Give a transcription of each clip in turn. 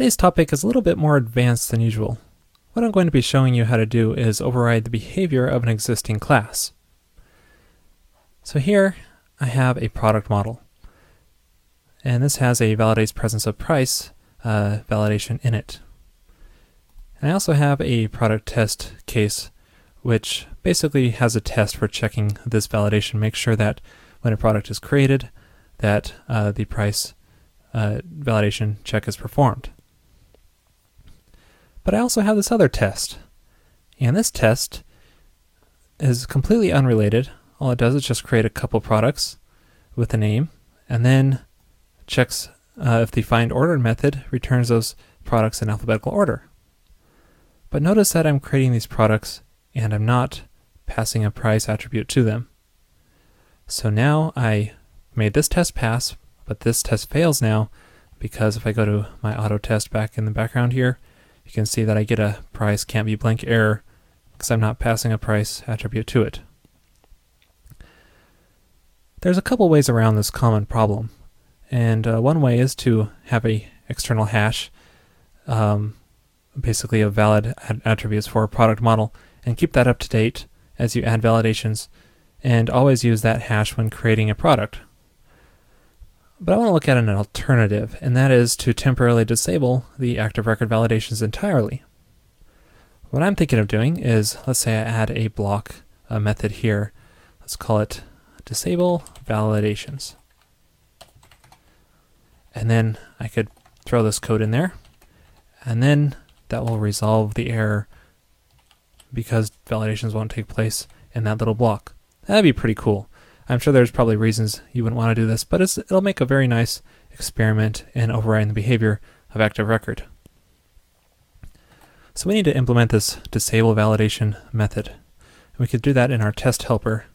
Today's topic is a little bit more advanced than usual. What I'm going to be showing you how to do is override the behavior of an existing class. So here I have a product model. And this has a validates presence of price uh, validation in it. And I also have a product test case which basically has a test for checking this validation, make sure that when a product is created, that uh, the price uh, validation check is performed. But I also have this other test. And this test is completely unrelated. All it does is just create a couple products with a name and then checks uh, if the find ordered method returns those products in alphabetical order. But notice that I'm creating these products and I'm not passing a price attribute to them. So now I made this test pass, but this test fails now because if I go to my auto test back in the background here, you can see that I get a price can't be blank error because I'm not passing a price attribute to it. There's a couple ways around this common problem, and uh, one way is to have a external hash, um, basically of valid ad- attributes for a product model, and keep that up to date as you add validations, and always use that hash when creating a product. But I want to look at an alternative, and that is to temporarily disable the active record validations entirely. What I'm thinking of doing is, let's say I add a block a method here. Let's call it disable validations. And then I could throw this code in there, and then that will resolve the error because validations won't take place in that little block. That'd be pretty cool. I'm sure there's probably reasons you wouldn't want to do this, but it'll make a very nice experiment in overriding the behavior of active record. So we need to implement this disable validation method. We could do that in our test helper.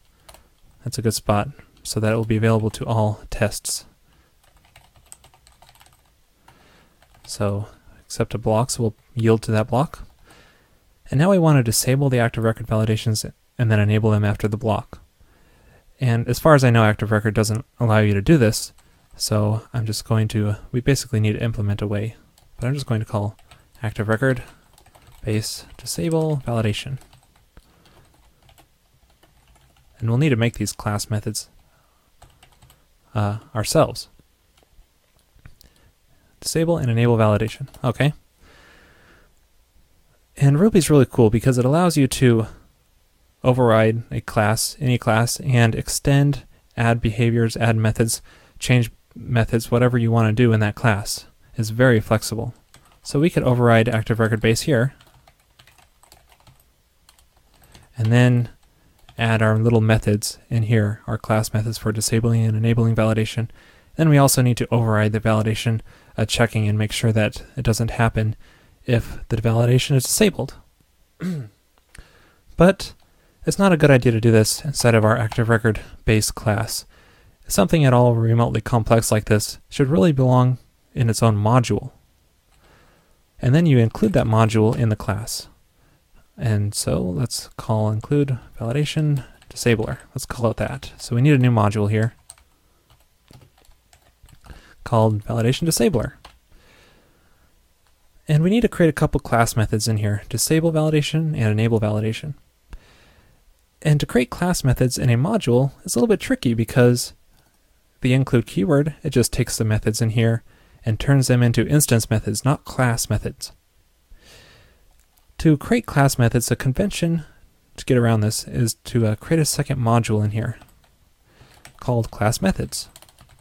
That's a good spot so that it will be available to all tests. So accept a block, so we'll yield to that block. And now we want to disable the active record validations and then enable them after the block. And as far as I know, Active Record doesn't allow you to do this, so I'm just going to, we basically need to implement a way, but I'm just going to call Active Record base disable validation. And we'll need to make these class methods uh, ourselves. Disable and enable validation. Okay. And Ruby's really cool because it allows you to override a class, any class, and extend, add behaviors, add methods, change methods, whatever you want to do in that class. is very flexible. So we could override active record base here, and then add our little methods in here, our class methods for disabling and enabling validation. Then we also need to override the validation uh, checking and make sure that it doesn't happen if the validation is disabled. but it's not a good idea to do this inside of our active record base class. Something at all remotely complex like this should really belong in its own module. And then you include that module in the class. And so let's call include validation disabler. Let's call it that. So we need a new module here called validation disabler. And we need to create a couple class methods in here, disable validation and enable validation. And to create class methods in a module is a little bit tricky because the include keyword, it just takes the methods in here and turns them into instance methods, not class methods. To create class methods, a convention to get around this is to uh, create a second module in here called class methods.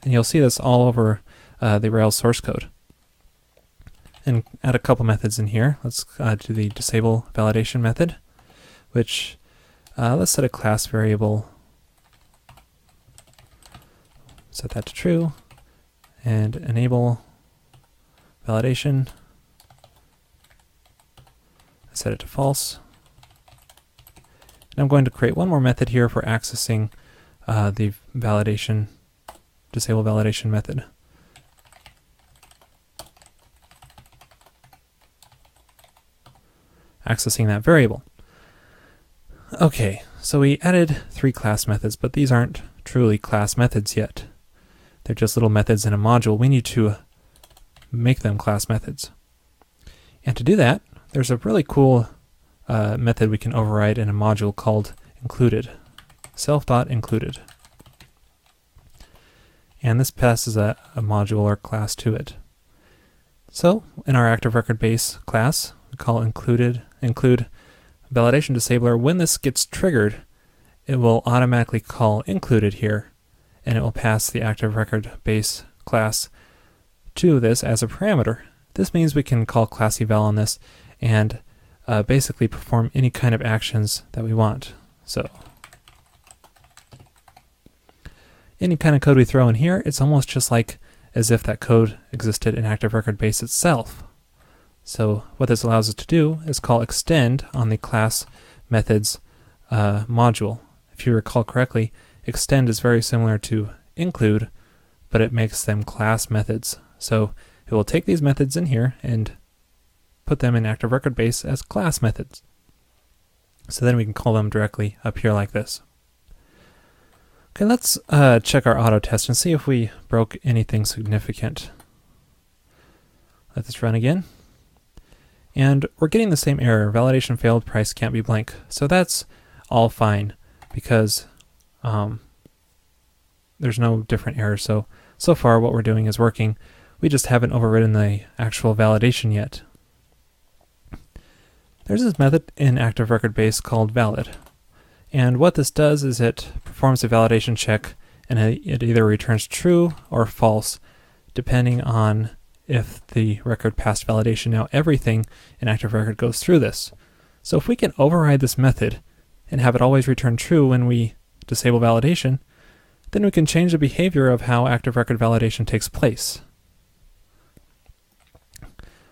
And you'll see this all over uh, the Rails source code. And add a couple methods in here. Let's uh, do the disable validation method, which uh, let's set a class variable. Set that to true and enable validation. Set it to false. And I'm going to create one more method here for accessing uh, the validation, disable validation method. Accessing that variable. Okay, so we added three class methods, but these aren't truly class methods yet. They're just little methods in a module. We need to make them class methods. And to do that, there's a really cool uh, method we can override in a module called included, self.included. And this passes a, a module or class to it. So in our active record base class, we call included include validation disabler. When this gets triggered, it will automatically call included here, and it will pass the active record base class to this as a parameter. This means we can call class eval on this and uh, basically perform any kind of actions that we want. So any kind of code we throw in here, it's almost just like as if that code existed in Active Record Base itself. So what this allows us to do is call extend on the class methods uh, module. If you recall correctly, extend is very similar to include, but it makes them class methods. So it will take these methods in here and put them in Active Record Base as class methods. So then we can call them directly up here like this. Okay, let's uh, check our auto test and see if we broke anything significant. Let this run again. And we're getting the same error, validation failed, price can't be blank. So that's all fine because um, there's no different error. So, so far what we're doing is working. We just haven't overridden the actual validation yet. There's this method in Active Record Base called valid. And what this does is it performs a validation check and it either returns true or false depending on if the record passed validation. Now everything in Active Record goes through this. So if we can override this method and have it always return true when we disable validation, then we can change the behavior of how Active Record validation takes place.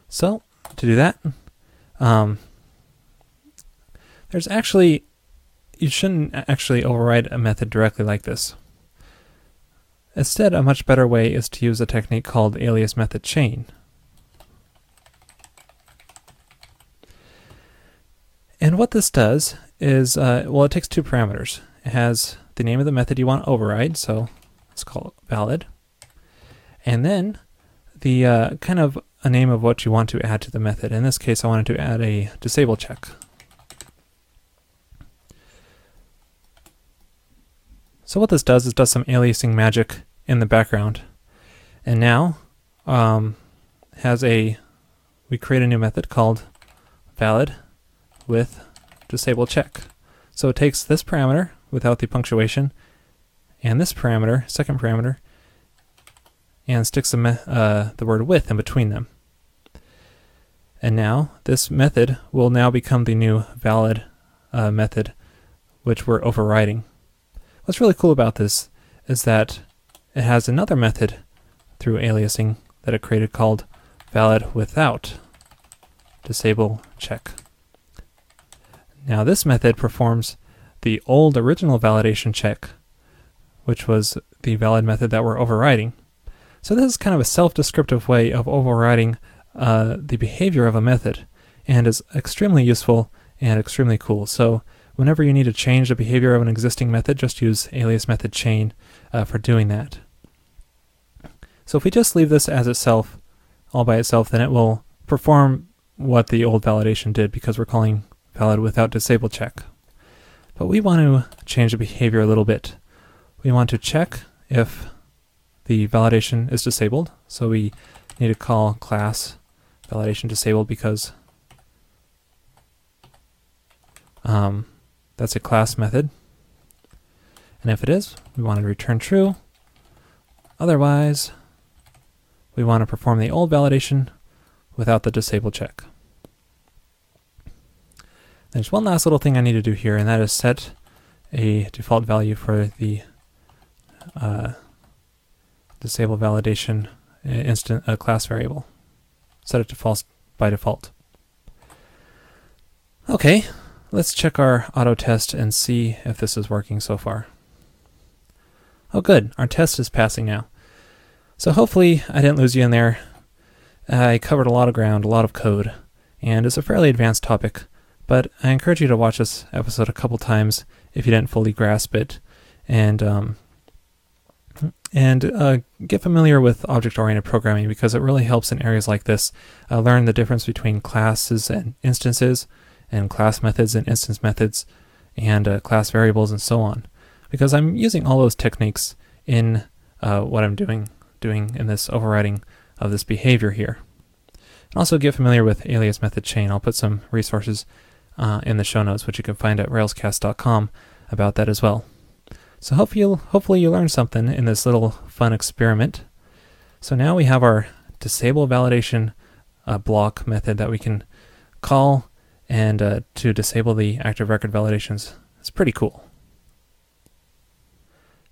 So to do that, um, there's actually, you shouldn't actually override a method directly like this. Instead, a much better way is to use a technique called alias method chain. And what this does is, uh, well, it takes two parameters. It has the name of the method you want to override, so let's call it valid. And then the uh, kind of a name of what you want to add to the method. In this case, I wanted to add a disable check. So what this does is does some aliasing magic in the background. And now um, has a, we create a new method called valid with disable check. So it takes this parameter without the punctuation and this parameter, second parameter, and sticks the, uh, the word with in between them. And now this method will now become the new valid uh, method which we're overriding. What's really cool about this is that it has another method through aliasing that it created called valid without disable check. Now this method performs the old original validation check, which was the valid method that we're overriding. So this is kind of a self-descriptive way of overriding uh, the behavior of a method and is extremely useful and extremely cool. So Whenever you need to change the behavior of an existing method, just use alias method chain uh, for doing that. So if we just leave this as itself, all by itself, then it will perform what the old validation did because we're calling valid without disable check. But we want to change the behavior a little bit. We want to check if the validation is disabled. So we need to call class validation disabled because um, that's a class method. And if it is, we want to return true. Otherwise, we want to perform the old validation without the disable check. There's one last little thing I need to do here, and that is set a default value for the uh, disable validation uh, instant uh, class variable. Set it to false by default. Okay, Let's check our auto test and see if this is working so far. Oh good, our test is passing now. So hopefully I didn't lose you in there. I covered a lot of ground, a lot of code, and it's a fairly advanced topic, but I encourage you to watch this episode a couple times if you didn't fully grasp it. And um, And uh, get familiar with object oriented programming because it really helps in areas like this. Uh, learn the difference between classes and instances, and class methods and instance methods, and uh, class variables, and so on. Because I'm using all those techniques in uh, what I'm doing, doing in this overriding of this behavior here. And also get familiar with alias method chain. I'll put some resources uh, in the show notes, which you can find at railscasts.com about that as well. So hopefully you hopefully you learned something in this little fun experiment. So now we have our disable validation uh, block method that we can call and uh, to disable the active record validations. It's pretty cool.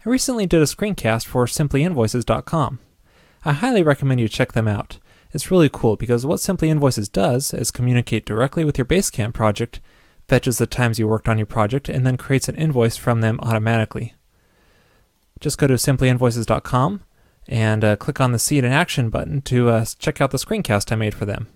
I recently did a screencast for simplyinvoices.com. I highly recommend you check them out. It's really cool because what Simply Invoices does is communicate directly with your Basecamp project, fetches the times you worked on your project, and then creates an invoice from them automatically just go to simplyinvoices.com and uh, click on the See It in Action button to uh, check out the screencast I made for them.